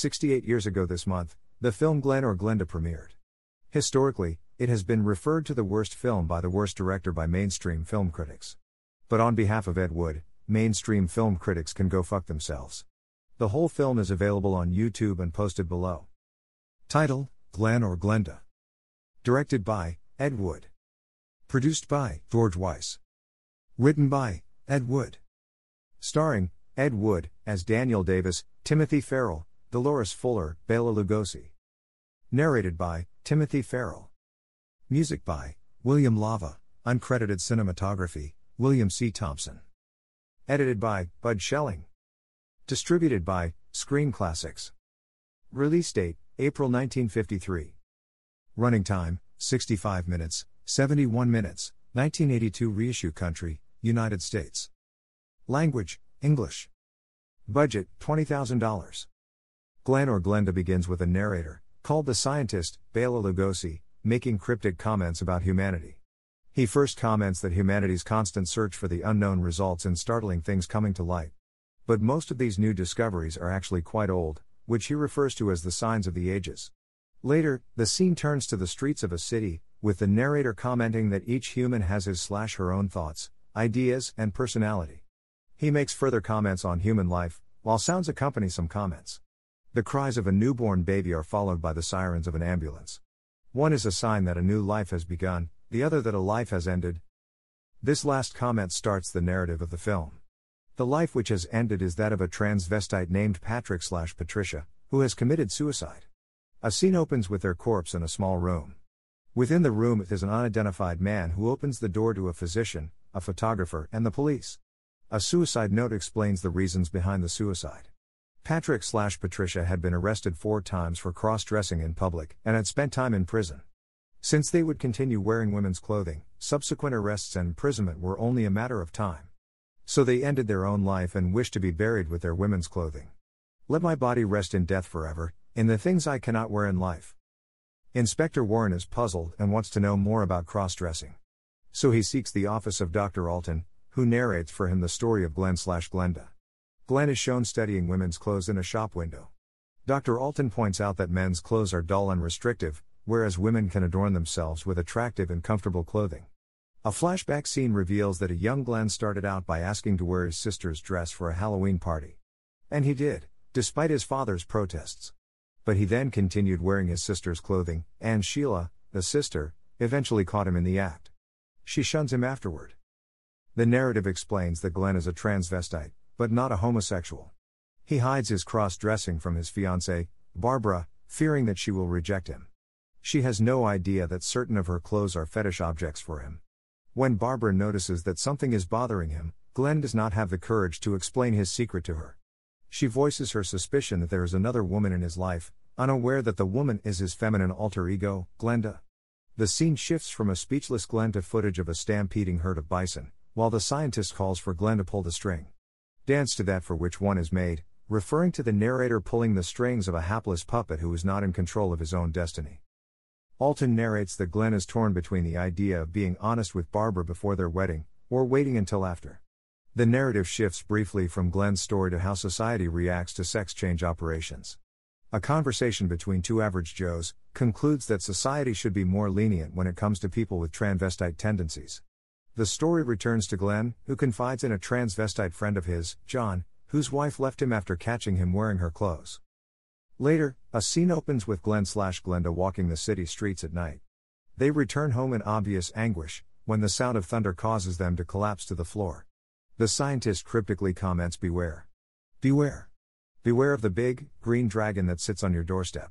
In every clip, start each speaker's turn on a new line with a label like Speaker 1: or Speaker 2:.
Speaker 1: Sixty-eight years ago this month, the film Glen or Glenda premiered. Historically, it has been referred to the worst film by the worst director by mainstream film critics. But on behalf of Ed Wood, mainstream film critics can go fuck themselves. The whole film is available on YouTube and posted below. Title Glen or Glenda. Directed by Ed Wood. Produced by George Weiss. Written by Ed Wood. Starring Ed Wood as Daniel Davis, Timothy Farrell, Dolores Fuller, Bela Lugosi. Narrated by Timothy Farrell. Music by William Lava, uncredited cinematography, William C. Thompson. Edited by Bud Schelling. Distributed by Screen Classics. Release date April 1953. Running time 65 minutes, 71 minutes, 1982 reissue country, United States. Language English. Budget $20,000. Glen or Glenda begins with a narrator, called the scientist, Bela Lugosi, making cryptic comments about humanity. He first comments that humanity's constant search for the unknown results in startling things coming to light. But most of these new discoveries are actually quite old, which he refers to as the signs of the ages. Later, the scene turns to the streets of a city, with the narrator commenting that each human has his slash her own thoughts, ideas, and personality. He makes further comments on human life, while sounds accompany some comments. The cries of a newborn baby are followed by the sirens of an ambulance. One is a sign that a new life has begun, the other that a life has ended. This last comment starts the narrative of the film. The life which has ended is that of a transvestite named Patrick slash Patricia, who has committed suicide. A scene opens with their corpse in a small room. Within the room is an unidentified man who opens the door to a physician, a photographer, and the police. A suicide note explains the reasons behind the suicide. Patrick slash Patricia had been arrested four times for cross dressing in public and had spent time in prison. Since they would continue wearing women's clothing, subsequent arrests and imprisonment were only a matter of time. So they ended their own life and wished to be buried with their women's clothing. Let my body rest in death forever, in the things I cannot wear in life. Inspector Warren is puzzled and wants to know more about cross dressing. So he seeks the office of Dr. Alton, who narrates for him the story of Glen slash Glenda. Glen is shown studying women's clothes in a shop window. Dr. Alton points out that men's clothes are dull and restrictive, whereas women can adorn themselves with attractive and comfortable clothing. A flashback scene reveals that a young Glen started out by asking to wear his sister's dress for a Halloween party. And he did, despite his father's protests. But he then continued wearing his sister's clothing, and Sheila, the sister, eventually caught him in the act. She shuns him afterward. The narrative explains that Glen is a transvestite, but not a homosexual. He hides his cross dressing from his fiancée, Barbara, fearing that she will reject him. She has no idea that certain of her clothes are fetish objects for him. When Barbara notices that something is bothering him, Glen does not have the courage to explain his secret to her. She voices her suspicion that there is another woman in his life, unaware that the woman is his feminine alter ego, Glenda. The scene shifts from a speechless Glen to footage of a stampeding herd of bison, while the scientist calls for Glen to pull the string. Dance to that for which one is made, referring to the narrator pulling the strings of a hapless puppet who is not in control of his own destiny. Alton narrates that Glen is torn between the idea of being honest with Barbara before their wedding, or waiting until after. The narrative shifts briefly from Glen's story to how society reacts to sex change operations. A conversation between two average Joes concludes that society should be more lenient when it comes to people with transvestite tendencies. The story returns to Glen, who confides in a transvestite friend of his, John, whose wife left him after catching him wearing her clothes. Later, a scene opens with Glen slash Glenda walking the city streets at night. They return home in obvious anguish, when the sound of thunder causes them to collapse to the floor. The scientist cryptically comments Beware. Beware. Beware of the big, green dragon that sits on your doorstep.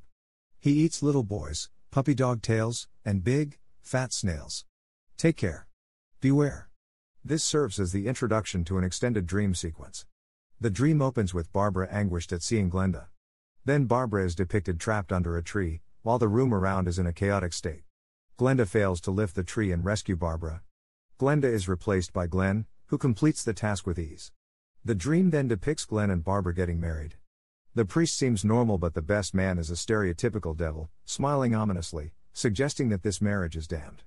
Speaker 1: He eats little boys, puppy dog tails, and big, fat snails. Take care. Beware. This serves as the introduction to an extended dream sequence. The dream opens with Barbara anguished at seeing Glenda. Then Barbara is depicted trapped under a tree, while the room around is in a chaotic state. Glenda fails to lift the tree and rescue Barbara. Glenda is replaced by Glen, who completes the task with ease. The dream then depicts Glen and Barbara getting married. The priest seems normal, but the best man is a stereotypical devil, smiling ominously, suggesting that this marriage is damned.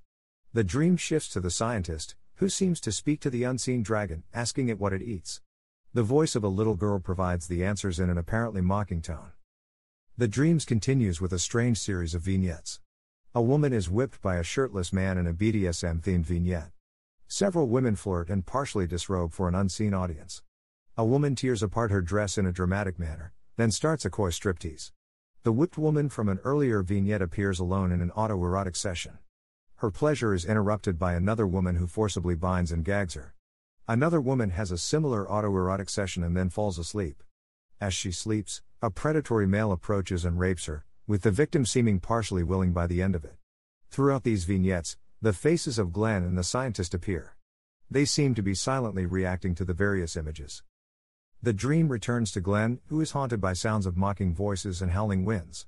Speaker 1: The dream shifts to the scientist, who seems to speak to the unseen dragon, asking it what it eats. The voice of a little girl provides the answers in an apparently mocking tone. The dreams continues with a strange series of vignettes. A woman is whipped by a shirtless man in a BDSM themed vignette. Several women flirt and partially disrobe for an unseen audience. A woman tears apart her dress in a dramatic manner, then starts a coy striptease. The whipped woman from an earlier vignette appears alone in an autoerotic session. Her pleasure is interrupted by another woman who forcibly binds and gags her. Another woman has a similar autoerotic session and then falls asleep. As she sleeps, a predatory male approaches and rapes her, with the victim seeming partially willing by the end of it. Throughout these vignettes, the faces of Glen and the scientist appear. They seem to be silently reacting to the various images. The dream returns to Glen, who is haunted by sounds of mocking voices and howling winds.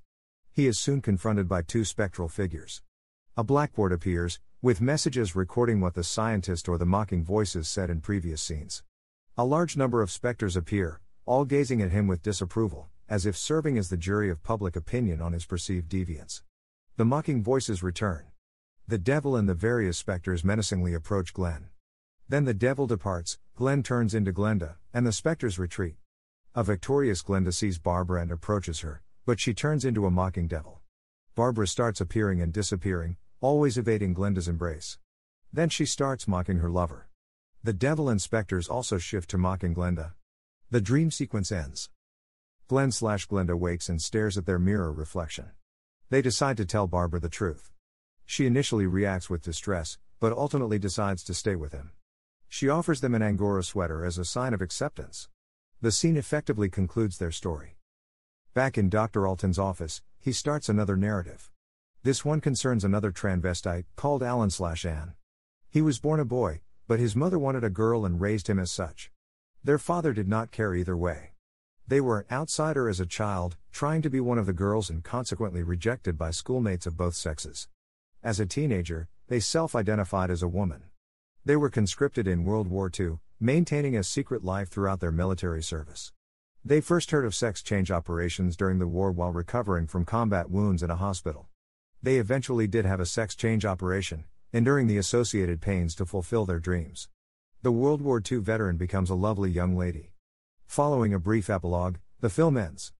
Speaker 1: He is soon confronted by two spectral figures. A blackboard appears, with messages recording what the scientist or the mocking voices said in previous scenes. A large number of specters appear, all gazing at him with disapproval, as if serving as the jury of public opinion on his perceived deviance. The mocking voices return. The devil and the various specters menacingly approach Glen. Then the devil departs, Glen turns into Glenda, and the specters retreat. A victorious Glenda sees Barbara and approaches her, but she turns into a mocking devil. Barbara starts appearing and disappearing, always evading Glenda's embrace. Then she starts mocking her lover. The devil inspectors also shift to mocking Glenda. The dream sequence ends. Glen slash Glenda wakes and stares at their mirror reflection. They decide to tell Barbara the truth. She initially reacts with distress, but ultimately decides to stay with him. She offers them an Angora sweater as a sign of acceptance. The scene effectively concludes their story. Back in Dr. Alton's office, he starts another narrative. This one concerns another transvestite, called Alan slash Anne. He was born a boy, but his mother wanted a girl and raised him as such. Their father did not care either way. They were an outsider as a child, trying to be one of the girls and consequently rejected by schoolmates of both sexes. As a teenager, they self identified as a woman. They were conscripted in World War II, maintaining a secret life throughout their military service. They first heard of sex change operations during the war while recovering from combat wounds in a hospital. They eventually did have a sex change operation, enduring the associated pains to fulfill their dreams. The World War II veteran becomes a lovely young lady. Following a brief epilogue, the film ends.